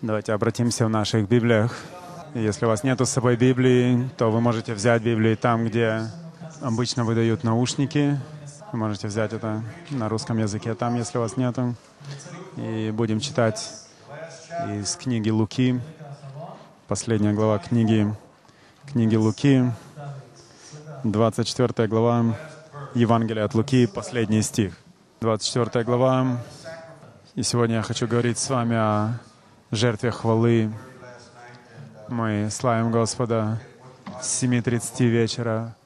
Давайте обратимся в наших Библиях. Если у вас нету с собой Библии, то вы можете взять Библию там, где обычно выдают наушники. Вы можете взять это на русском языке там, если у вас нету. И будем читать из книги Луки, последняя глава книги, книги Луки, 24 глава Евангелия от Луки, последний стих. 24 глава. И сегодня я хочу говорить с вами о жертве хвалы. Мы славим Господа с 7.30 вечера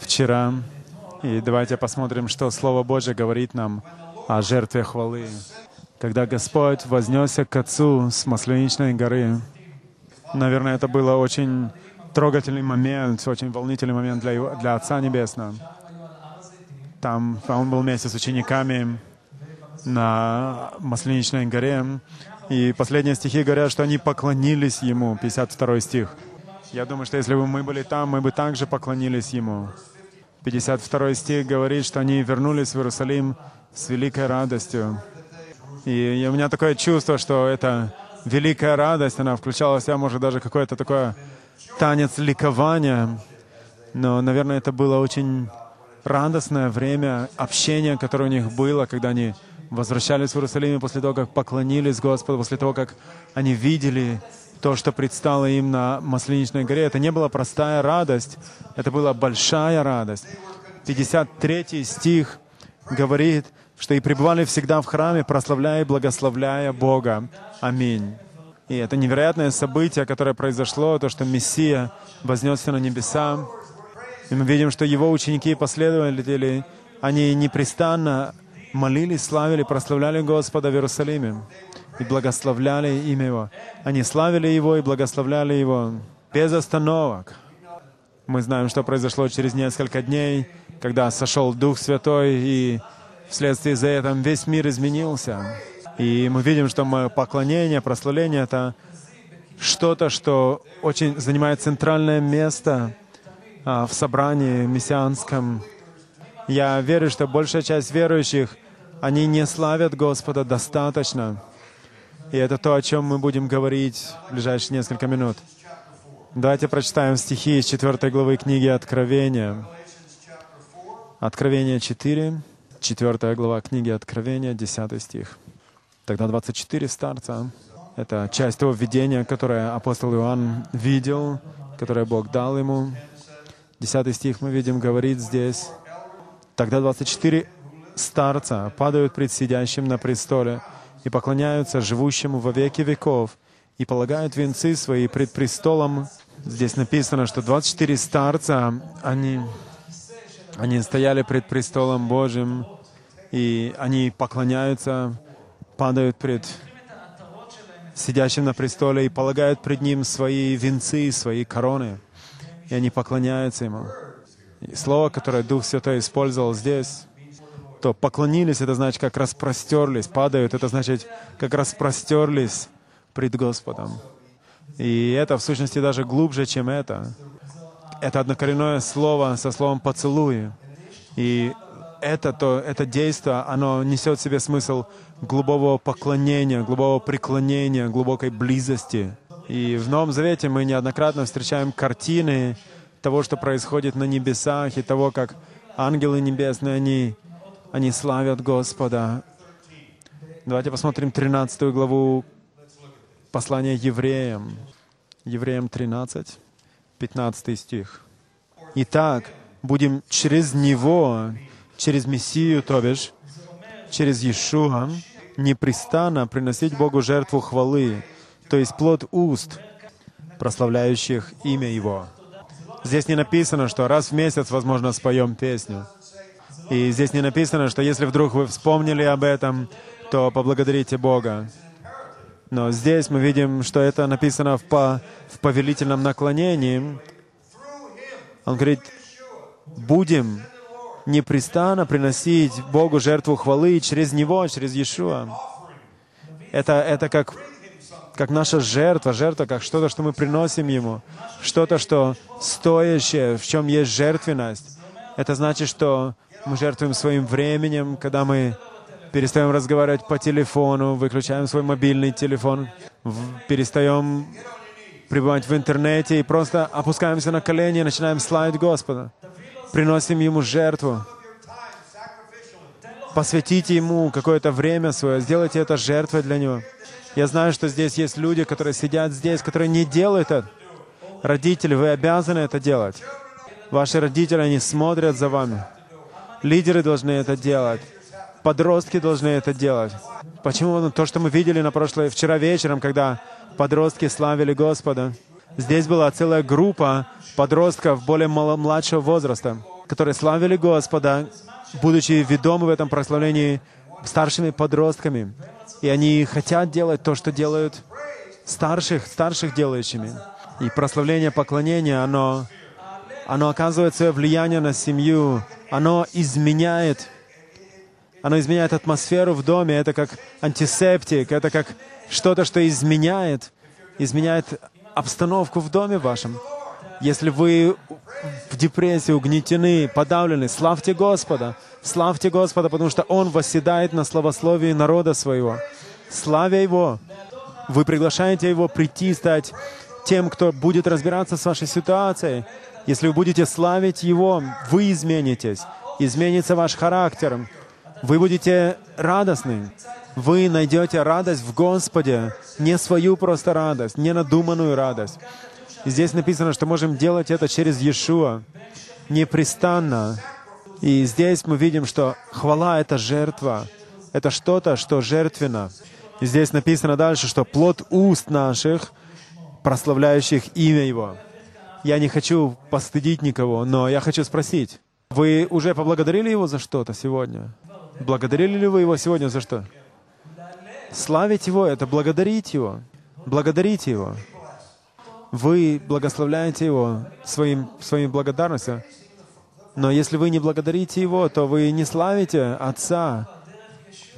вчера. И давайте посмотрим, что Слово Божье говорит нам о жертве хвалы. Когда Господь вознесся к Отцу с Масленичной горы, наверное, это было очень трогательный момент, очень волнительный момент для, его, для Отца Небесного. Там он был вместе с учениками на Масленичной горе, и последние стихи говорят, что они поклонились Ему, 52 стих. Я думаю, что если бы мы были там, мы бы также поклонились Ему. 52 стих говорит, что они вернулись в Иерусалим с великой радостью. И у меня такое чувство, что эта великая радость, она включала в себя, может, даже какое-то такое танец ликования. Но, наверное, это было очень радостное время общения, которое у них было, когда они возвращались в Иерусалим после того, как поклонились Господу, после того, как они видели то, что предстало им на Масленичной горе. Это не была простая радость, это была большая радость. 53 стих говорит, что и пребывали всегда в храме, прославляя и благословляя Бога. Аминь. И это невероятное событие, которое произошло, то, что Мессия вознесся на небеса. И мы видим, что его ученики и последователи, они непрестанно молились, славили, прославляли Господа в Иерусалиме и благословляли имя Его. Они славили Его и благословляли Его без остановок. Мы знаем, что произошло через несколько дней, когда сошел Дух Святой, и вследствие за этим весь мир изменился. И мы видим, что мы поклонение, прославление — это что-то, что очень занимает центральное место а, в собрании мессианском. Я верю, что большая часть верующих они не славят Господа достаточно. И это то, о чем мы будем говорить в ближайшие несколько минут. Давайте прочитаем стихи из 4 главы книги Откровения. Откровение 4, 4 глава книги Откровения, 10 стих. Тогда 24 старца. Это часть того видения, которое апостол Иоанн видел, которое Бог дал ему. 10 стих мы видим, говорит здесь. Тогда 24 старца падают пред сидящим на престоле и поклоняются живущему во веки веков и полагают венцы свои пред престолом. Здесь написано, что 24 старца, они, они стояли пред престолом Божьим, и они поклоняются, падают пред сидящим на престоле и полагают пред ним свои венцы, свои короны, и они поклоняются ему. И слово, которое Дух Святой использовал здесь, то поклонились, это значит, как распростерлись, падают, это значит, как распростерлись пред Господом. И это, в сущности, даже глубже, чем это. Это однокоренное слово со словом «поцелуй». И это, то, это действие, оно несет в себе смысл глубокого поклонения, глубокого преклонения, глубокой близости. И в Новом Завете мы неоднократно встречаем картины того, что происходит на небесах, и того, как ангелы небесные, они они славят Господа. Давайте посмотрим 13 главу послания евреям. Евреям 13, 15 стих. Итак, будем через Него, через Мессию, то бишь, через Иешуа, непрестанно приносить Богу жертву хвалы, то есть плод уст, прославляющих имя Его. Здесь не написано, что раз в месяц, возможно, споем песню. И здесь не написано, что если вдруг вы вспомнили об этом, то поблагодарите Бога. Но здесь мы видим, что это написано в, по, в повелительном наклонении. Он говорит, будем непрестанно приносить Богу жертву хвалы через Него, через Иешуа. Это, это как, как наша жертва, жертва, как что-то, что мы приносим Ему, что-то, что стоящее, в чем есть жертвенность. Это значит, что мы жертвуем своим временем, когда мы перестаем разговаривать по телефону, выключаем свой мобильный телефон, перестаем пребывать в интернете и просто опускаемся на колени и начинаем славить Господа. Приносим Ему жертву. Посвятите Ему какое-то время свое, сделайте это жертвой для Него. Я знаю, что здесь есть люди, которые сидят здесь, которые не делают это. Родители, вы обязаны это делать. Ваши родители, они смотрят за вами. Лидеры должны это делать. Подростки должны это делать. Почему? То, что мы видели на прошлое, вчера вечером, когда подростки славили Господа. Здесь была целая группа подростков более младшего возраста, которые славили Господа, будучи ведомы в этом прославлении старшими подростками. И они хотят делать то, что делают старших, старших делающими. И прославление, поклонение, оно, оно оказывает свое влияние на семью, оно изменяет, оно изменяет атмосферу в доме, это как антисептик, это как что-то, что изменяет, изменяет обстановку в доме вашем. Если вы в депрессии, угнетены, подавлены, славьте Господа. Славьте Господа, потому что Он восседает на славословии народа своего. Славя Его, вы приглашаете Его прийти, стать тем, кто будет разбираться с вашей ситуацией. Если вы будете славить Его, вы изменитесь. Изменится ваш характер. Вы будете радостны. Вы найдете радость в Господе. Не свою просто радость, не надуманную радость. И здесь написано, что можем делать это через Иешуа, непрестанно, и здесь мы видим, что хвала — это жертва. Это что-то, что жертвенно. И здесь написано дальше, что плод уст наших, прославляющих имя Его. Я не хочу постыдить никого, но я хочу спросить, вы уже поблагодарили Его за что-то сегодня? Благодарили ли вы Его сегодня за что? Славить Его — это благодарить Его. Благодарите Его. Вы благословляете Его своим, своим благодарностью. Но если вы не благодарите Его, то вы не славите Отца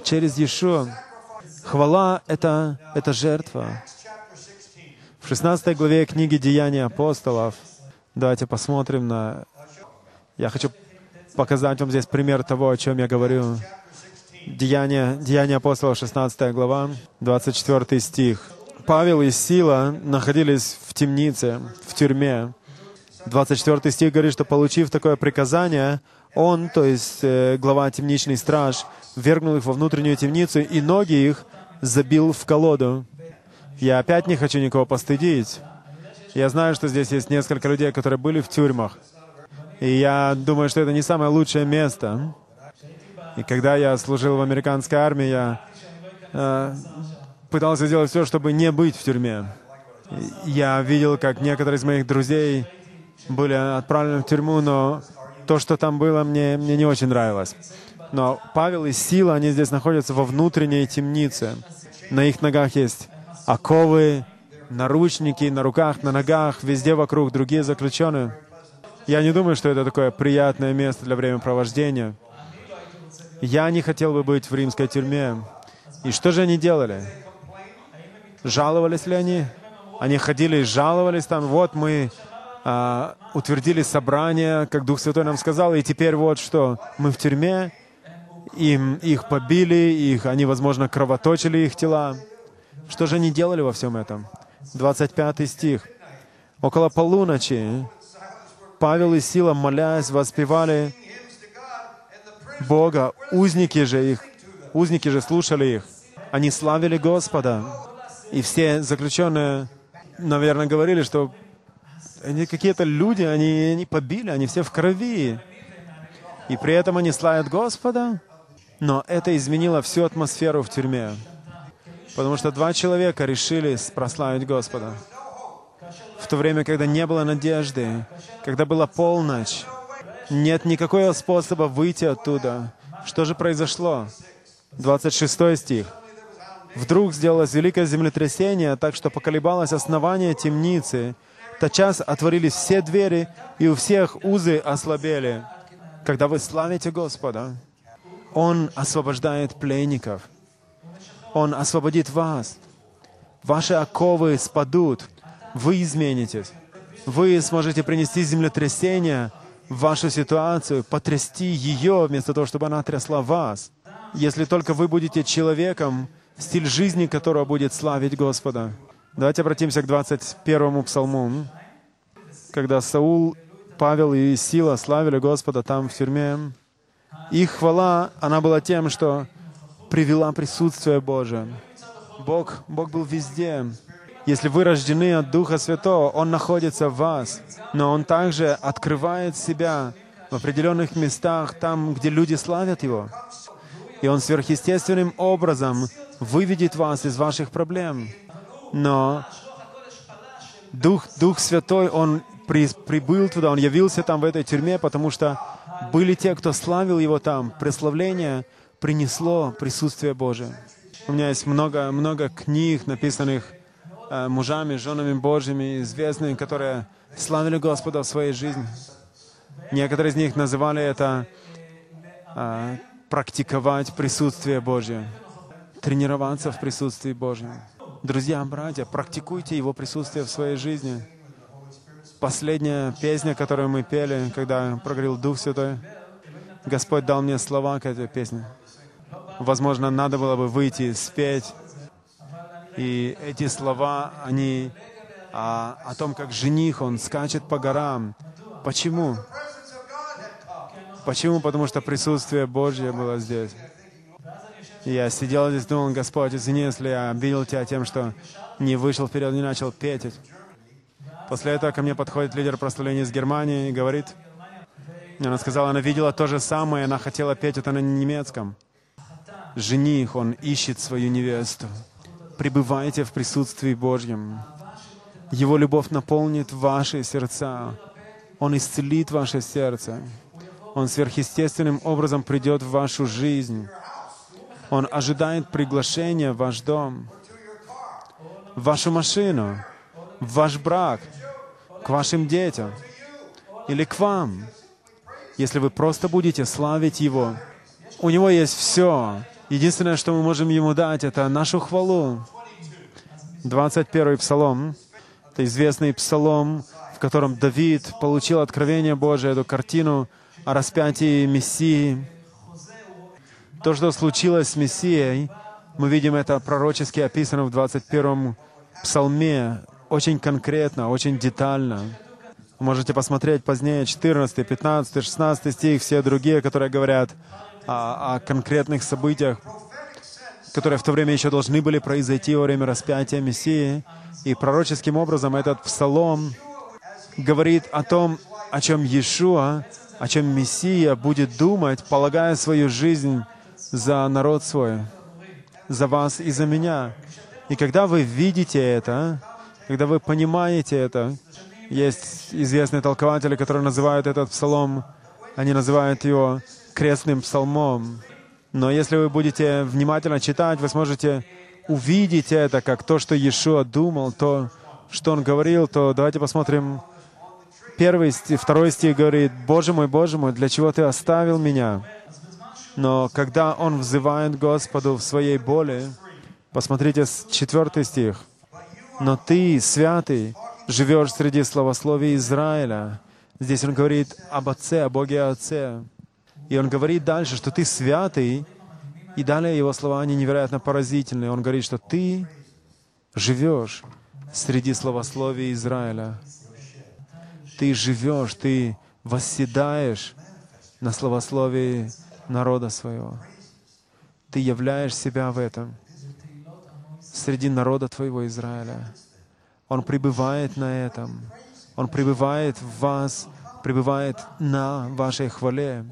через Иешуа. Хвала — это, это жертва. В 16 главе книги «Деяния апостолов» давайте посмотрим на... Я хочу показать вам здесь пример того, о чем я говорю. Деяния, Деяния апостолов, 16 глава, 24 стих. Павел и Сила находились в темнице, в тюрьме. 24 стих говорит, что получив такое приказание, он, то есть э, глава темничный страж, вергнул их во внутреннюю темницу, и ноги их забил в колоду. Я опять не хочу никого постыдить. Я знаю, что здесь есть несколько людей, которые были в тюрьмах. И я думаю, что это не самое лучшее место. И когда я служил в американской армии, я э, пытался сделать все, чтобы не быть в тюрьме. Я видел, как некоторые из моих друзей были отправлены в тюрьму, но то, что там было, мне, мне не очень нравилось. Но Павел и Сила, они здесь находятся во внутренней темнице. На их ногах есть оковы, наручники, на руках, на ногах, везде вокруг другие заключенные. Я не думаю, что это такое приятное место для времяпровождения. Я не хотел бы быть в римской тюрьме. И что же они делали? Жаловались ли они? Они ходили и жаловались там, вот мы а, утвердили собрание, как Дух Святой нам сказал, и теперь вот что, мы в тюрьме, им, их побили, их, они, возможно, кровоточили их тела. Что же они делали во всем этом? 25 стих. Около полуночи Павел и Сила, молясь, воспевали Бога. Узники же их, узники же слушали их. Они славили Господа. И все заключенные, наверное, говорили, что они какие-то люди, они, они побили, они все в крови. И при этом они славят Господа. Но это изменило всю атмосферу в тюрьме. Потому что два человека решили прославить Господа. В то время, когда не было надежды, когда была полночь, нет никакого способа выйти оттуда. Что же произошло? 26 стих. Вдруг сделалось великое землетрясение, так что поколебалось основание темницы, тотчас отворились все двери, и у всех узы ослабели. Когда вы славите Господа, Он освобождает пленников. Он освободит вас. Ваши оковы спадут. Вы изменитесь. Вы сможете принести землетрясение в вашу ситуацию, потрясти ее, вместо того, чтобы она трясла вас. если только вы будете человеком, стиль жизни которого будет славить Господа. Давайте обратимся к 21 псалму, когда Саул, Павел и Сила славили Господа там в тюрьме. Их хвала, она была тем, что привела присутствие Божие. Бог, Бог был везде. Если вы рождены от Духа Святого, Он находится в вас, но Он также открывает себя в определенных местах, там, где люди славят Его. И Он сверхъестественным образом выведет вас из ваших проблем. Но Дух, Дух Святой, Он при, прибыл туда, Он явился там, в этой тюрьме, потому что были те, кто славил Его там. Преславление принесло присутствие Божие. У меня есть много, много книг, написанных э, мужами, женами Божьими, известными, которые славили Господа в своей жизни. Некоторые из них называли это э, практиковать присутствие Божье, тренироваться в присутствии Божьем. Друзья, братья, практикуйте Его присутствие в своей жизни. Последняя песня, которую мы пели, когда прогорел Дух Святой, Господь дал мне слова к этой песне. Возможно, надо было бы выйти, спеть. И эти слова, они о, о том, как жених, он скачет по горам. Почему? Почему? Потому что присутствие Божье было здесь. Я сидел здесь, думал, Господь, извини, если я обидел Тебя тем, что не вышел вперед, не начал петь. После этого ко мне подходит лидер прославления из Германии и говорит, она сказала, она видела то же самое, она хотела петь это на немецком. Жених, он ищет свою невесту. Пребывайте в присутствии Божьем. Его любовь наполнит ваши сердца. Он исцелит ваше сердце. Он сверхъестественным образом придет в вашу жизнь. Он ожидает приглашения в ваш дом, в вашу машину, в ваш брак, к вашим детям или к вам. Если вы просто будете славить Его, у Него есть все. Единственное, что мы можем Ему дать, это нашу хвалу. 21 псалом — это известный псалом, в котором Давид получил откровение Божие, эту картину о распятии Мессии. То, что случилось с Мессией, мы видим это пророчески описано в 21 псалме, очень конкретно, очень детально. Можете посмотреть позднее 14, 15, 16 стих, все другие, которые говорят о, о конкретных событиях, которые в то время еще должны были произойти во время распятия Мессии. И пророческим образом этот псалом говорит о том, о чем Иешуа, о чем Мессия будет думать, полагая свою жизнь за народ свой, за вас и за меня. И когда вы видите это, когда вы понимаете это, есть известные толкователи, которые называют этот псалом, они называют его крестным псалмом. Но если вы будете внимательно читать, вы сможете увидеть это как то, что Иешуа думал, то, что он говорил, то давайте посмотрим. Первый стих, второй стих говорит, «Боже мой, Боже мой, для чего Ты оставил меня?» Но когда он взывает Господу в своей боли, посмотрите четвертый стих. «Но ты, святый, живешь среди славословия Израиля». Здесь он говорит об Отце, о Боге Отце. И он говорит дальше, что ты святый, и далее его слова, они невероятно поразительные. Он говорит, что ты живешь среди славословия Израиля. Ты живешь, ты восседаешь на славословии народа своего. Ты являешь себя в этом среди народа твоего Израиля. Он пребывает на этом. Он пребывает в вас, пребывает на вашей хвале.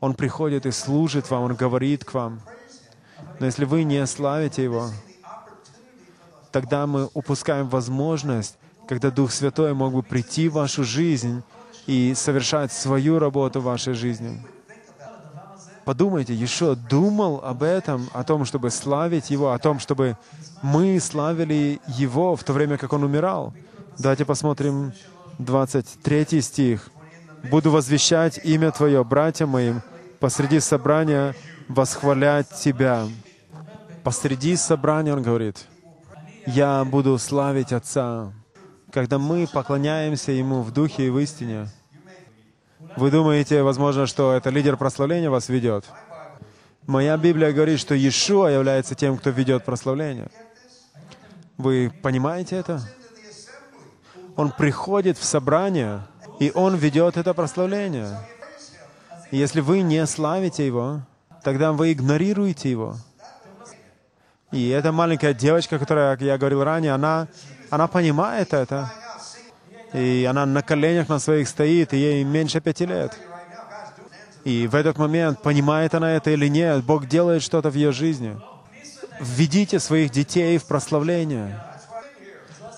Он приходит и служит вам, Он говорит к вам. Но если вы не славите Его, тогда мы упускаем возможность, когда Дух Святой мог бы прийти в вашу жизнь и совершать свою работу в вашей жизни. Подумайте, еще думал об этом, о том, чтобы славить Его, о том, чтобы мы славили Его в то время, как Он умирал. Давайте посмотрим 23 стих. «Буду возвещать имя Твое, братьям моим, посреди собрания восхвалять Тебя». Посреди собрания, Он говорит, «Я буду славить Отца». Когда мы поклоняемся Ему в духе и в истине — вы думаете, возможно, что это лидер прославления вас ведет? Моя Библия говорит, что Иешуа является тем, кто ведет прославление. Вы понимаете это? Он приходит в собрание, и Он ведет это прославление. Если вы не славите Его, тогда вы игнорируете Его. И эта маленькая девочка, которая, я говорил ранее, она, она понимает это. И она на коленях на своих стоит, и ей меньше пяти лет. И в этот момент, понимает она это или нет, Бог делает что-то в ее жизни. Введите своих детей в прославление.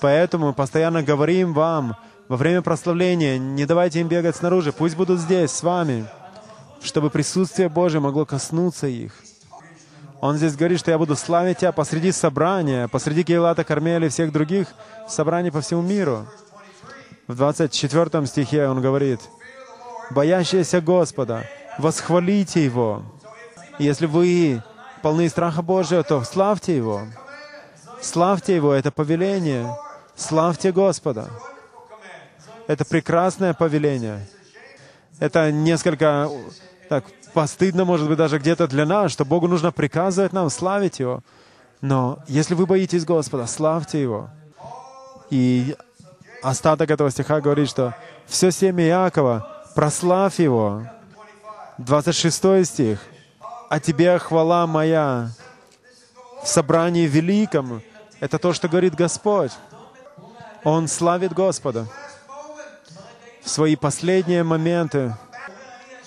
Поэтому мы постоянно говорим вам во время прославления, не давайте им бегать снаружи, пусть будут здесь, с вами, чтобы присутствие Божие могло коснуться их. Он здесь говорит, что я буду славить тебя посреди собрания, посреди Кейлата, Кармеля и всех других собраний по всему миру. В 24 стихе он говорит, «Боящиеся Господа, восхвалите Его. Если вы полны страха Божия, то славьте Его. Славьте Его, это повеление. Славьте Господа. Это прекрасное повеление. Это несколько так постыдно, может быть, даже где-то для нас, что Богу нужно приказывать нам славить Его. Но если вы боитесь Господа, славьте Его. И остаток этого стиха говорит, что все семя Иакова, прославь Его. 26 стих. «А Тебе хвала моя в собрании великом». Это то, что говорит Господь. Он славит Господа. В свои последние моменты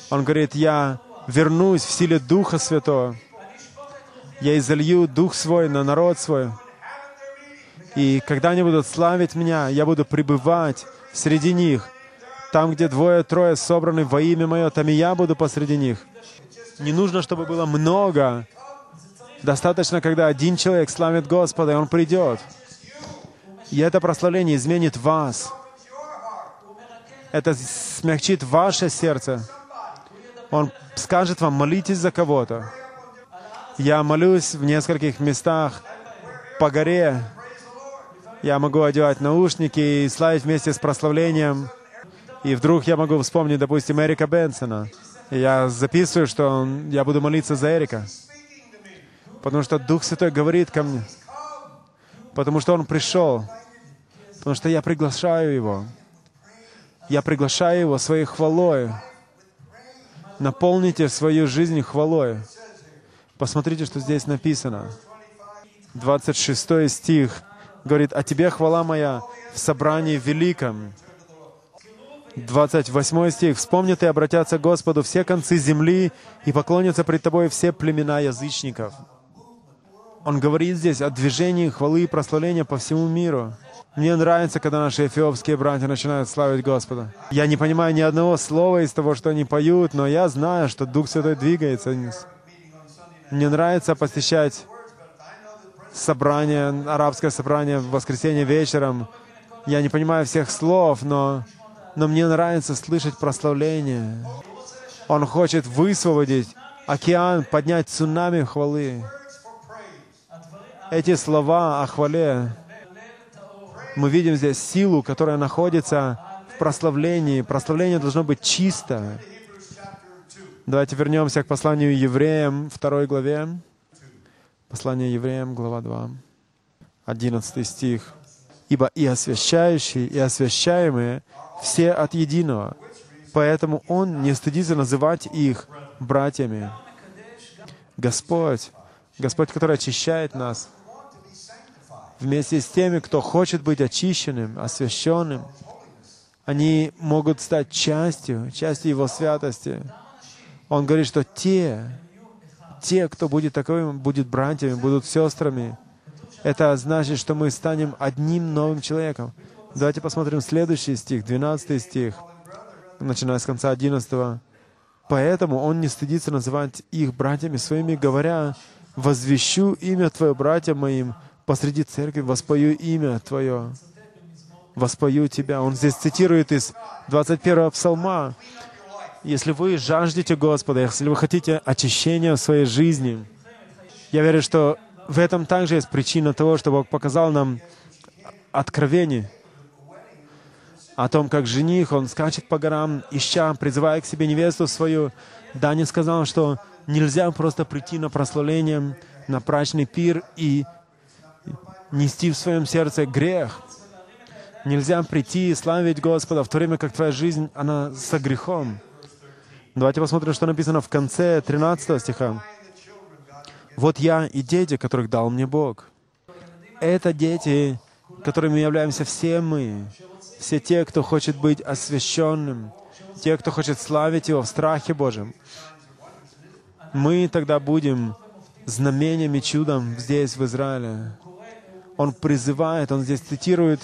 он говорит, я вернусь в силе Духа Святого. Я изолью Дух свой на народ свой. И когда они будут славить меня, я буду пребывать среди них. Там, где двое-трое собраны во имя Мое, там и я буду посреди них. Не нужно, чтобы было много. Достаточно, когда один человек славит Господа, и он придет. И это прославление изменит вас. Это смягчит ваше сердце. Он скажет вам, молитесь за кого-то. Я молюсь в нескольких местах по горе. Я могу одевать наушники и славить вместе с прославлением. И вдруг я могу вспомнить, допустим, Эрика Бенсона. И я записываю, что я буду молиться за Эрика. Потому что Дух Святой говорит ко мне. Потому что Он пришел. Потому что я приглашаю Его. Я приглашаю Его своей хвалой. Наполните свою жизнь хвалой. Посмотрите, что здесь написано. 26 стих говорит, «А тебе хвала моя в собрании великом». 28 стих. «Вспомнят и обратятся к Господу все концы земли, и поклонятся пред Тобой все племена язычников». Он говорит здесь о движении хвалы и прославления по всему миру. Мне нравится, когда наши эфиопские братья начинают славить Господа. Я не понимаю ни одного слова из того, что они поют, но я знаю, что Дух Святой двигается. Мне нравится посещать собрание, арабское собрание в воскресенье вечером. Я не понимаю всех слов, но, но мне нравится слышать прославление. Он хочет высвободить океан, поднять цунами хвалы. Эти слова о хвале мы видим здесь силу, которая находится в прославлении. Прославление должно быть чисто. Давайте вернемся к посланию евреям, второй главе. Послание евреям, глава 2, 11 стих. «Ибо и освящающие, и освящаемые все от единого, поэтому Он не стыдится называть их братьями». Господь, Господь, который очищает нас, вместе с теми, кто хочет быть очищенным, освященным. Они могут стать частью, частью Его святости. Он говорит, что те, те, кто будет таковым, будет братьями, будут сестрами. Это значит, что мы станем одним новым человеком. Давайте посмотрим следующий стих, 12 стих, начиная с конца 11. Поэтому он не стыдится называть их братьями своими, говоря, «Возвещу имя Твое братьям моим, посреди церкви воспою имя Твое, воспою Тебя. Он здесь цитирует из 21-го псалма. Если вы жаждете Господа, если вы хотите очищения в своей жизни, я верю, что в этом также есть причина того, что Бог показал нам откровение о том, как жених, он скачет по горам, ища, призывая к себе невесту свою. Дани сказал, что Нельзя просто прийти на прославление, на прачный пир и нести в своем сердце грех. Нельзя прийти и славить Господа, в то время как твоя жизнь, она со грехом. Давайте посмотрим, что написано в конце 13 стиха. «Вот я и дети, которых дал мне Бог». Это дети, которыми являемся все мы, все те, кто хочет быть освященным, те, кто хочет славить Его в страхе Божьем. Мы тогда будем знамением и чудом здесь, в Израиле. Он призывает, он здесь цитирует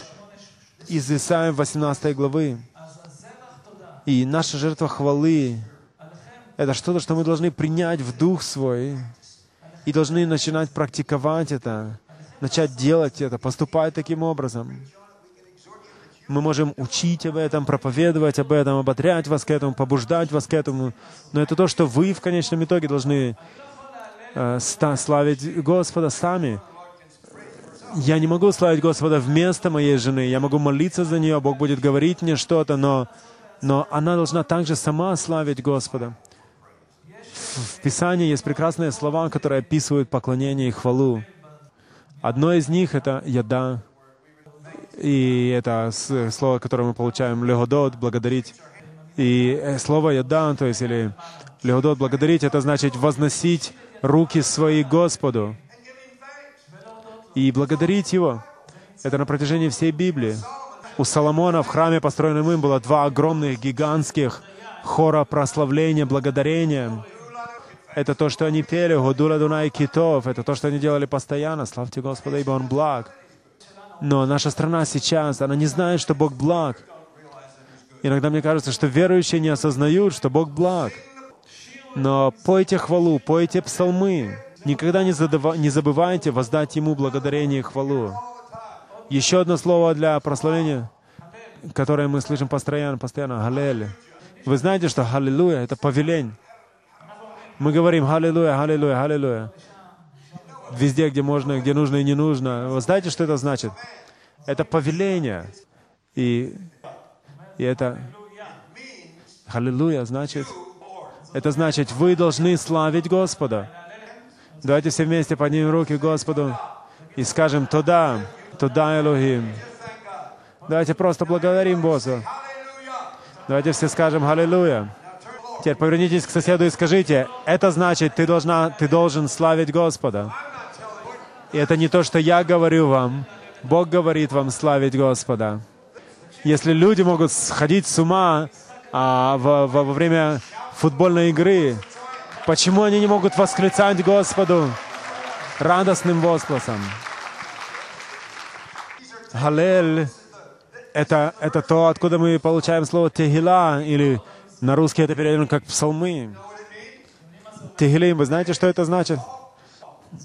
из Исаия 18 главы. И наша жертва хвалы — это что-то, что мы должны принять в дух свой и должны начинать практиковать это, начать делать это, поступать таким образом. Мы можем учить об этом, проповедовать об этом, оботрять вас к этому, побуждать вас к этому. Но это то, что вы в конечном итоге должны э, славить Господа сами. Я не могу славить Господа вместо моей жены. Я могу молиться за нее, Бог будет говорить мне что-то, но, но она должна также сама славить Господа. В Писании есть прекрасные слова, которые описывают поклонение и хвалу. Одно из них — это «яда», и это слово, которое мы получаем «легодот», «благодарить». И э, слово «яда», то есть, или «легодот», «благодарить», это значит возносить руки свои Господу и благодарить Его. Это на протяжении всей Библии. У Соломона в храме, построенном им, было два огромных, гигантских хора прославления, благодарения. Это то, что они пели, Гудула Дунай Китов. Это то, что они делали постоянно. Славьте Господа, ибо Он благ. Но наша страна сейчас, она не знает, что Бог благ. Иногда мне кажется, что верующие не осознают, что Бог благ. Но пойте хвалу, пойте псалмы. Никогда не, задава, не забывайте воздать Ему благодарение и хвалу. Еще одно слово для прославления, которое мы слышим постоянно, постоянно, Галель. Вы знаете, что Халилуя — это повелень. Мы говорим Халилуя, Халилуя, Халилуя. Везде, где можно, где нужно и не нужно. Вы знаете, что это значит? Это повеление. И, и это... Халилуя значит... Это значит, вы должны славить Господа. Давайте все вместе поднимем руки Господу и скажем «Туда, туда, Элохим». Давайте просто благодарим Бога. Давайте все скажем «Аллилуйя». Теперь повернитесь к соседу и скажите, это значит, ты, должна, ты должен славить Господа. И это не то, что я говорю вам. Бог говорит вам славить Господа. Если люди могут сходить с ума а, во, во, во время футбольной игры, почему они не могут восклицать Господу радостным возгласом? Халель — это, это то, откуда мы получаем слово «тегила», или на русский это переведено как «псалмы». Тегилим, вы знаете, что это значит?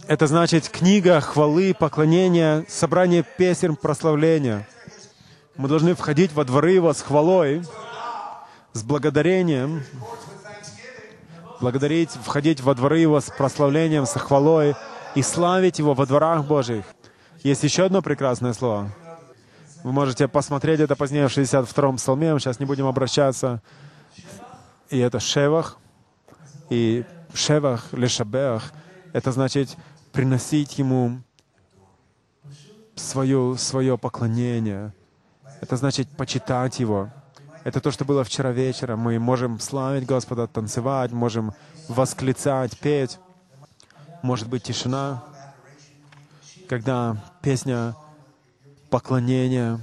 Это значит книга хвалы, поклонения, собрание песен, прославления. Мы должны входить во дворы Его с хвалой, с благодарением, благодарить, входить во дворы Его с прославлением, с хвалой и славить Его во дворах Божьих. Есть еще одно прекрасное слово. Вы можете посмотреть это позднее в 62-м псалме, мы сейчас не будем обращаться. И это шевах. И шевах, лешабеах, это значит приносить Ему свое, свое поклонение. Это значит почитать Его. Это то, что было вчера вечером. Мы можем славить Господа, танцевать, можем восклицать, петь. Может быть тишина, когда песня поклонения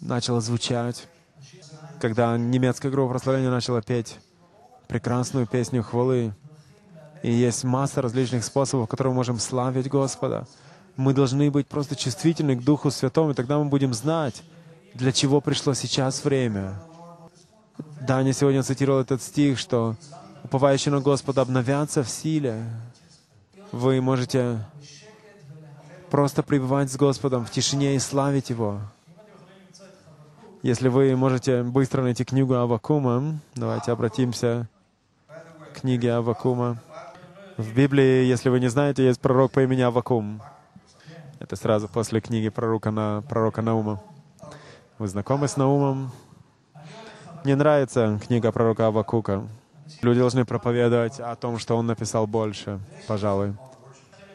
начала звучать, когда немецкая группа прославления начала петь прекрасную песню хвалы. И есть масса различных способов, которыми мы можем славить Господа. Мы должны быть просто чувствительны к Духу Святому, и тогда мы будем знать, для чего пришло сейчас время. Даня сегодня цитировал этот стих, что уповающие на Господа обновятся в силе. Вы можете просто пребывать с Господом в тишине и славить Его. Если вы можете быстро найти книгу Авакума, давайте обратимся к книге Авакума. В Библии, если вы не знаете, есть пророк по имени Авакум. Это сразу после книги пророка, на, пророка Наума. Вы знакомы с Наумом? Мне нравится книга пророка Авакука. Люди должны проповедовать о том, что он написал больше, пожалуй.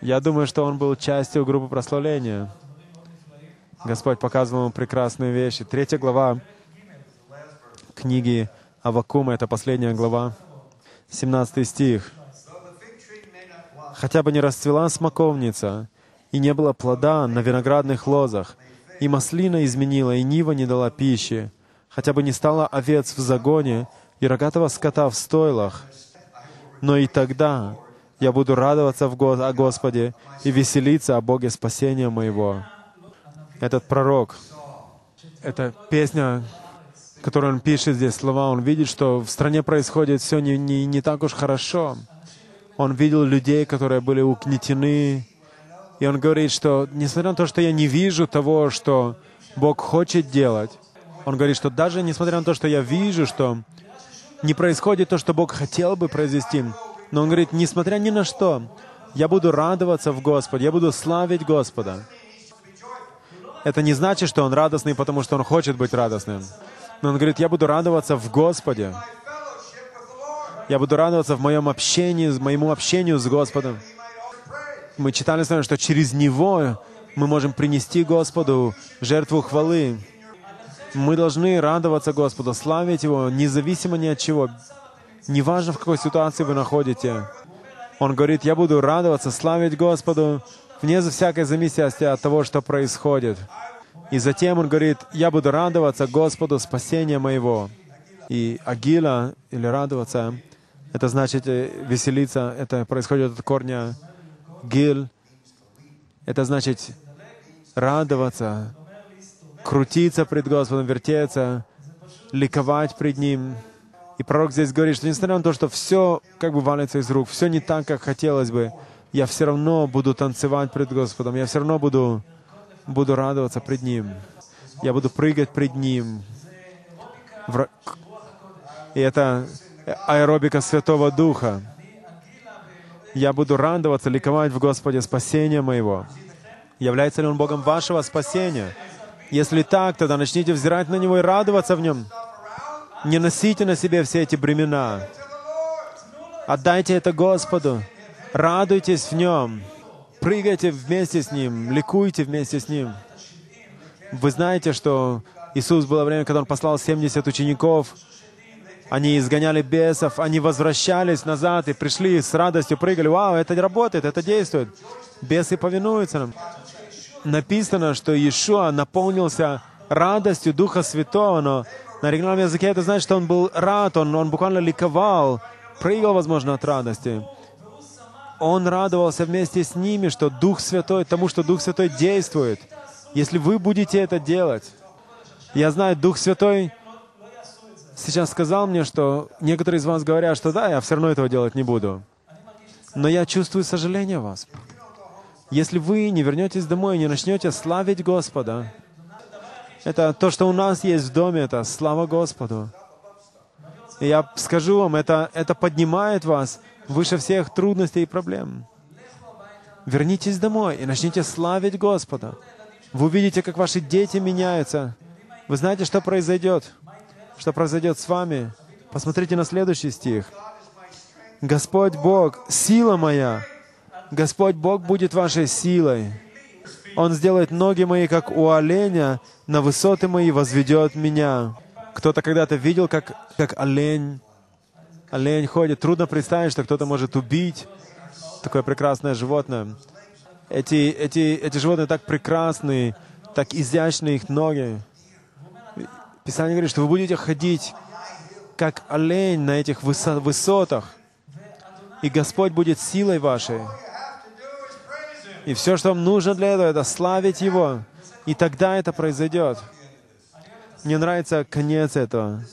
Я думаю, что он был частью группы прославления. Господь показывал ему прекрасные вещи. Третья глава книги Авакума, это последняя глава, 17 стих. «Хотя бы не расцвела смоковница, и не было плода на виноградных лозах, и маслина изменила, и нива не дала пищи, хотя бы не стало овец в загоне, и рогатого скота в стойлах. Но и тогда я буду радоваться в Го- о Господе и веселиться о Боге спасения моего. Этот пророк, эта песня, которую он пишет здесь, слова, он видит, что в стране происходит все не, не, не так уж хорошо. Он видел людей, которые были угнетены, и он говорит, что несмотря на то, что я не вижу того, что Бог хочет делать, он говорит, что даже несмотря на то, что я вижу, что не происходит то, что Бог хотел бы произвести, но он говорит, несмотря ни на что, я буду радоваться в Господе, я буду славить Господа. Это не значит, что он радостный, потому что он хочет быть радостным. Но он говорит, я буду радоваться в Господе. Я буду радоваться в моем общении, моему общению с Господом. Мы читали с вами, что через Него мы можем принести Господу жертву хвалы. Мы должны радоваться Господу, славить Его, независимо ни от чего. Неважно, в какой ситуации вы находите. Он говорит, я буду радоваться, славить Господу, вне всякой зависимости от того, что происходит. И затем он говорит, я буду радоваться Господу спасения моего. И агила, или радоваться, это значит э, веселиться, это происходит от корня гил. Это значит радоваться, крутиться пред Господом, вертеться, ликовать пред Ним. И пророк здесь говорит, что несмотря на то, что все как бы валится из рук, все не так, как хотелось бы, я все равно буду танцевать пред Господом, я все равно буду, буду радоваться пред Ним. Я буду прыгать пред Ним. И это аэробика Святого Духа. Я буду радоваться, ликовать в Господе спасения моего. Является ли Он Богом вашего спасения? Если так, тогда начните взирать на Него и радоваться в Нем. Не носите на себе все эти бремена. Отдайте это Господу. Радуйтесь в Нем. Прыгайте вместе с Ним. Ликуйте вместе с Ним. Вы знаете, что Иисус было время, когда Он послал 70 учеников. Они изгоняли бесов, они возвращались назад и пришли с радостью, прыгали. Вау, это работает, это действует. Бесы повинуются нам. Написано, что Иешуа наполнился радостью Духа Святого, но на оригинальном языке это значит, что он был рад, он, он буквально ликовал, прыгал, возможно, от радости. Он радовался вместе с ними, что Дух Святой, тому, что Дух Святой действует. Если вы будете это делать, я знаю, Дух Святой сейчас сказал мне, что некоторые из вас говорят, что да, я все равно этого делать не буду. Но я чувствую сожаление вас. Если вы не вернетесь домой и не начнете славить Господа, это то, что у нас есть в доме, это слава Господу. И я скажу вам, это, это поднимает вас выше всех трудностей и проблем. Вернитесь домой и начните славить Господа. Вы увидите, как ваши дети меняются. Вы знаете, что произойдет? Что произойдет с вами? Посмотрите на следующий стих. Господь Бог, сила моя. Господь Бог будет вашей силой. Он сделает ноги мои, как у оленя, на высоты мои возведет меня. Кто-то когда-то видел, как, как олень, олень ходит. Трудно представить, что кто-то может убить такое прекрасное животное. Эти, эти, эти животные так прекрасны, так изящны их ноги. Писание говорит, что вы будете ходить как олень на этих высотах, и Господь будет силой вашей. И все, что вам нужно для этого, это славить Его. И тогда это произойдет. Мне нравится конец этого.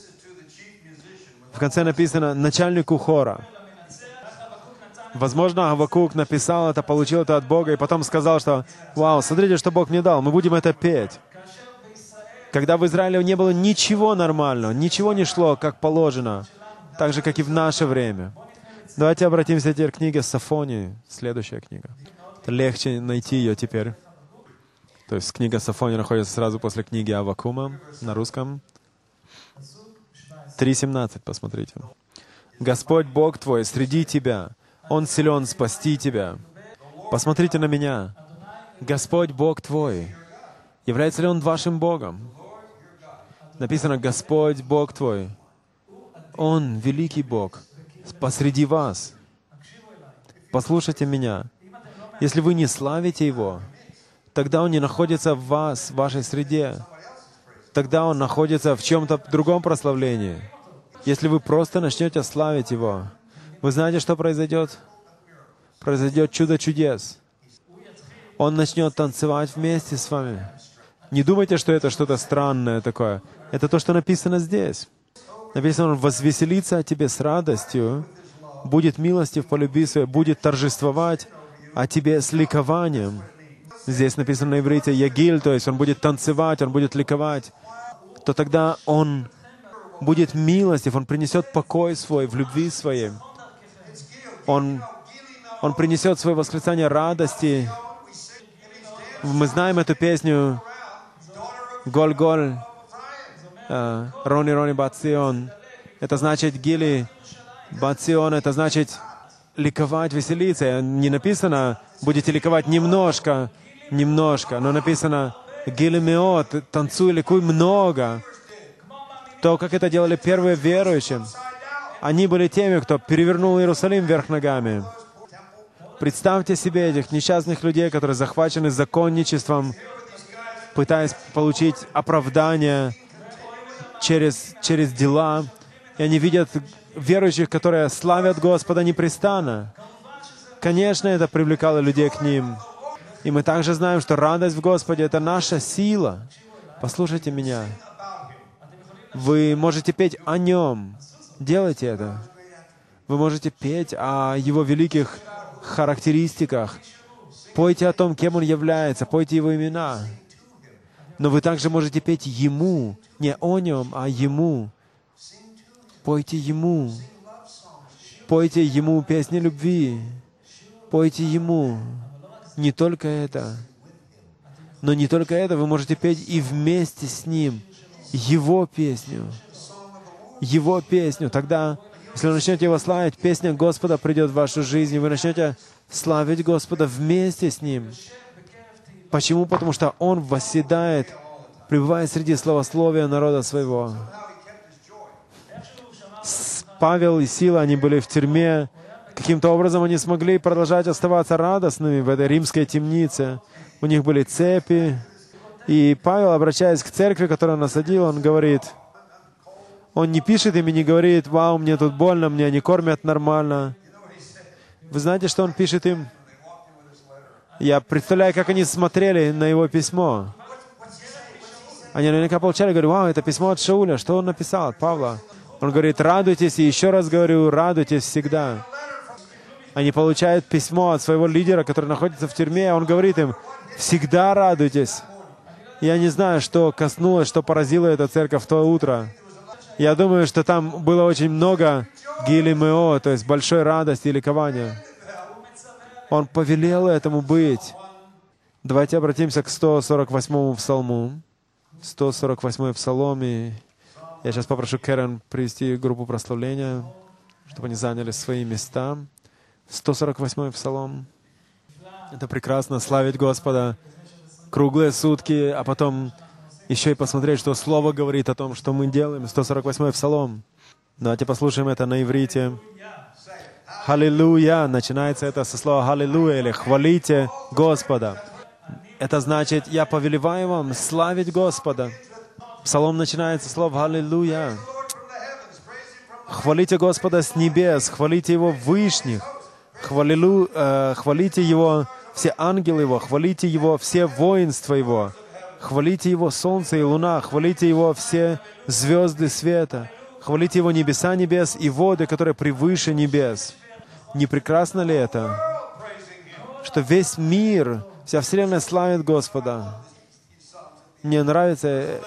В конце написано «начальнику хора». Возможно, Авакук написал это, получил это от Бога, и потом сказал, что «Вау, смотрите, что Бог мне дал, мы будем это петь». Когда в Израиле не было ничего нормального, ничего не шло, как положено, так же, как и в наше время. Давайте обратимся теперь к книге Сафонии, следующая книга. Легче найти ее теперь. То есть книга Сафония находится сразу после книги Авакума на русском. 3.17, посмотрите. Господь Бог твой среди тебя. Он силен спасти тебя. Посмотрите на меня. Господь Бог твой. Является ли Он вашим Богом? Написано, Господь Бог твой. Он великий Бог посреди вас. Послушайте меня. Если вы не славите Его, тогда Он не находится в вас, в вашей среде. Тогда Он находится в чем-то другом прославлении. Если вы просто начнете славить Его, вы знаете, что произойдет? Произойдет чудо чудес. Он начнет танцевать вместе с вами. Не думайте, что это что-то странное такое. Это то, что написано здесь. Написано, Он возвеселится о тебе с радостью, будет милостив по любви своей, будет торжествовать о тебе с ликованием. Здесь написано на иврите «ягиль», то есть Он будет танцевать, Он будет ликовать. То тогда Он будет милостив, Он принесет покой свой в любви своей. Он, он принесет свое восклицание радости. Мы знаем эту песню «Голь-голь», э, «Рони-рони бацион». Это значит «Гили бацион», это значит ликовать, веселиться. Не написано «будете ликовать немножко», немножко, но написано «Гили меот», «танцуй, ликуй много» то, как это делали первые верующие. Они были теми, кто перевернул Иерусалим вверх ногами. Представьте себе этих несчастных людей, которые захвачены законничеством, пытаясь получить оправдание через, через дела. И они видят верующих, которые славят Господа непрестанно. Конечно, это привлекало людей к ним. И мы также знаем, что радость в Господе — это наша сила. Послушайте меня. Вы можете петь о Нем. Делайте это. Вы можете петь о Его великих характеристиках. Пойте о том, кем Он является, пойте Его имена. Но вы также можете петь Ему, не о Нем, а Ему. Пойте Ему. Пойте Ему песни любви. Пойте Ему. Не только это. Но не только это, вы можете петь и вместе с Ним — его песню. Его песню. Тогда, если вы начнете Его славить, песня Господа придет в вашу жизнь, и вы начнете славить Господа вместе с Ним. Почему? Потому что Он восседает, пребывает среди словословия народа своего. Павел и Сила, они были в тюрьме. Каким-то образом они смогли продолжать оставаться радостными в этой римской темнице. У них были цепи, и Павел, обращаясь к церкви, которую он насадил, он говорит, он не пишет им и не говорит, «Вау, мне тут больно, меня не кормят нормально». Вы знаете, что он пишет им? Я представляю, как они смотрели на его письмо. Они наверняка получали, говорю, «Вау, это письмо от Шауля, что он написал, от Павла?» Он говорит, радуйтесь, и еще раз говорю, радуйтесь всегда. Они получают письмо от своего лидера, который находится в тюрьме, а он говорит им, всегда радуйтесь. Я не знаю, что коснулось, что поразило эту церковь в то утро. Я думаю, что там было очень много гилимео, то есть большой радости и ликования. Он повелел этому быть. Давайте обратимся к 148 псалму. 148 псалом, и я сейчас попрошу Кэрен привести группу прославления, чтобы они заняли свои места. 148 псалом. Это прекрасно, славить Господа круглые сутки, а потом еще и посмотреть, что Слово говорит о том, что мы делаем. 148-й Псалом. Давайте послушаем это на иврите. Халилуя. Начинается это со слова Халилуя или хвалите Господа. Это значит, я повелеваю вам славить Господа. Псалом начинается с слов Халилуя. Хвалите Господа с небес, хвалите Его вышних, хвалилу, э, хвалите Его все ангелы Его, хвалите Его, все воинства Его, хвалите Его солнце и луна, хвалите Его все звезды света, хвалите Его небеса небес и воды, которые превыше небес. Не прекрасно ли это? Что весь мир, вся вселенная славит Господа. Мне нравится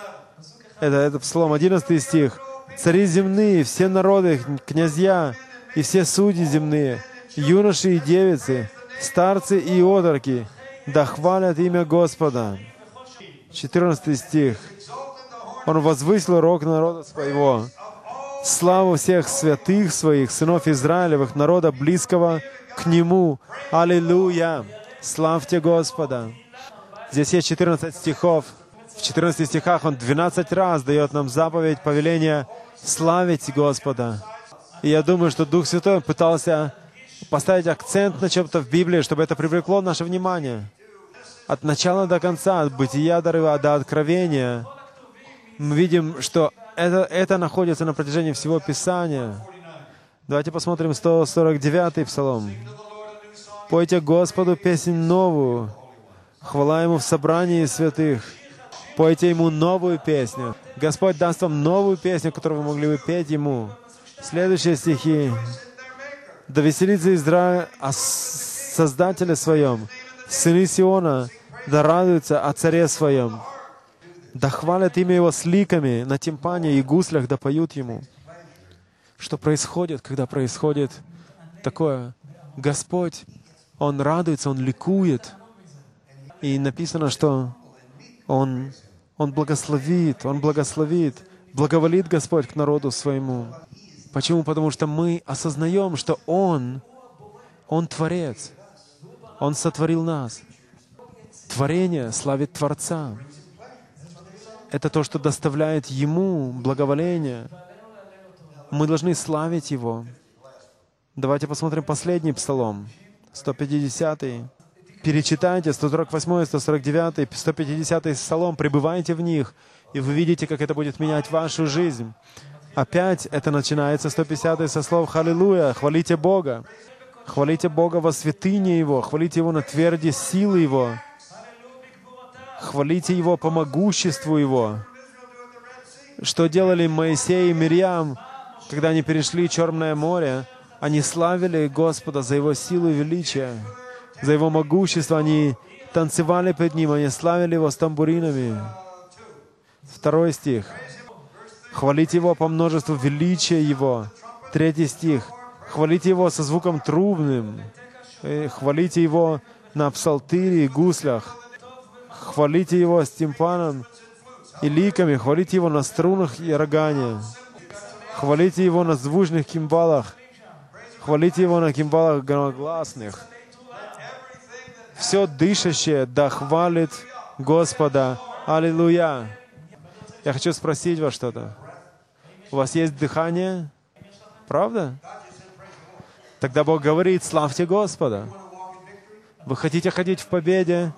это, это Псалом 11 стих. «Цари земные, все народы, князья и все судьи земные, юноши и девицы, старцы и отроки, да хвалят имя Господа. 14 стих. Он возвысил рог народа своего. Славу всех святых своих, сынов Израилевых, народа близкого к Нему. Аллилуйя! Славьте Господа! Здесь есть 14 стихов. В 14 стихах Он 12 раз дает нам заповедь, повеление славить Господа. И я думаю, что Дух Святой пытался поставить акцент на чем-то в Библии, чтобы это привлекло наше внимание. От начала до конца, от бытия до, до откровения, мы видим, что это, это находится на протяжении всего Писания. Давайте посмотрим 149-й псалом. «Пойте Господу песнь новую, хвала Ему в собрании святых, пойте Ему новую песню. Господь даст вам новую песню, которую вы могли бы петь Ему». Следующие стихи. «Да веселится Израиль о Создателе Своем, сыны Сиона, да радуются о Царе Своем, да хвалят имя Его с ликами на тимпане и гуслях, да поют Ему». Что происходит, когда происходит такое? Господь, Он радуется, Он ликует. И написано, что Он, Он благословит, Он благословит, благоволит Господь к народу своему. Почему? Потому что мы осознаем, что Он, Он Творец. Он сотворил нас. Творение славит Творца. Это то, что доставляет Ему благоволение. Мы должны славить Его. Давайте посмотрим последний псалом, 150 -й. Перечитайте 148, 149, 150 псалом, пребывайте в них, и вы видите, как это будет менять вашу жизнь. Опять это начинается 150 со слов «Халилуя», «Хвалите Бога». Хвалите Бога во святыне Его, хвалите Его на тверди силы Его. Хвалите Его по могуществу Его. Что делали Моисей и Мирьям, когда они перешли Черное море? Они славили Господа за Его силу и величие, за Его могущество. Они танцевали перед Ним, они славили Его с тамбуринами. Второй стих. Хвалите Его по множеству величия Его. Третий стих. Хвалите Его со звуком трубным. Э, хвалите Его на псалтыре и гуслях. Хвалите Его с тимпаном и ликами. Хвалите Его на струнах и органе. Хвалите Его на звучных кимбалах. Хвалите Его на кимбалах громогласных. Все дышащее да хвалит Господа. Аллилуйя! Я хочу спросить вас что-то. У вас есть дыхание? Правда? Тогда Бог говорит, славьте Господа. Вы хотите ходить в победе?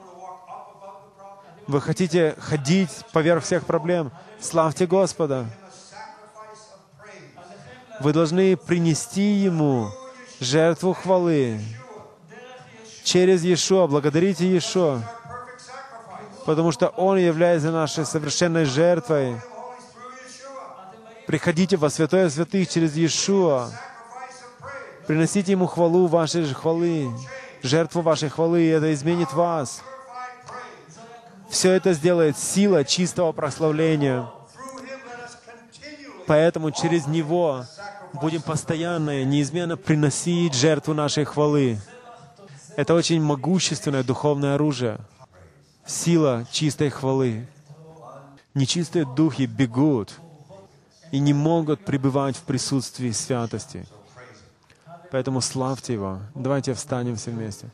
Вы хотите ходить поверх всех проблем? Славьте Господа. Вы должны принести Ему жертву хвалы через Иешуа. Благодарите Иешуа, потому что Он является нашей совершенной жертвой. Приходите во святое святых через Иешуа. Приносите Ему хвалу вашей хвалы, жертву вашей хвалы, и это изменит вас. Все это сделает сила чистого прославления. Поэтому через Него будем постоянно, неизменно приносить жертву нашей хвалы. Это очень могущественное духовное оружие. Сила чистой хвалы. Нечистые духи бегут и не могут пребывать в присутствии святости. Поэтому славьте Его. Давайте встанем все вместе.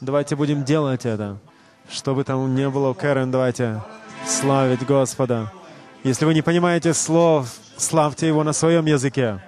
Давайте будем делать это. Что бы там ни было у Кэрен, давайте славить Господа. Если вы не понимаете слов, славьте Его на своем языке.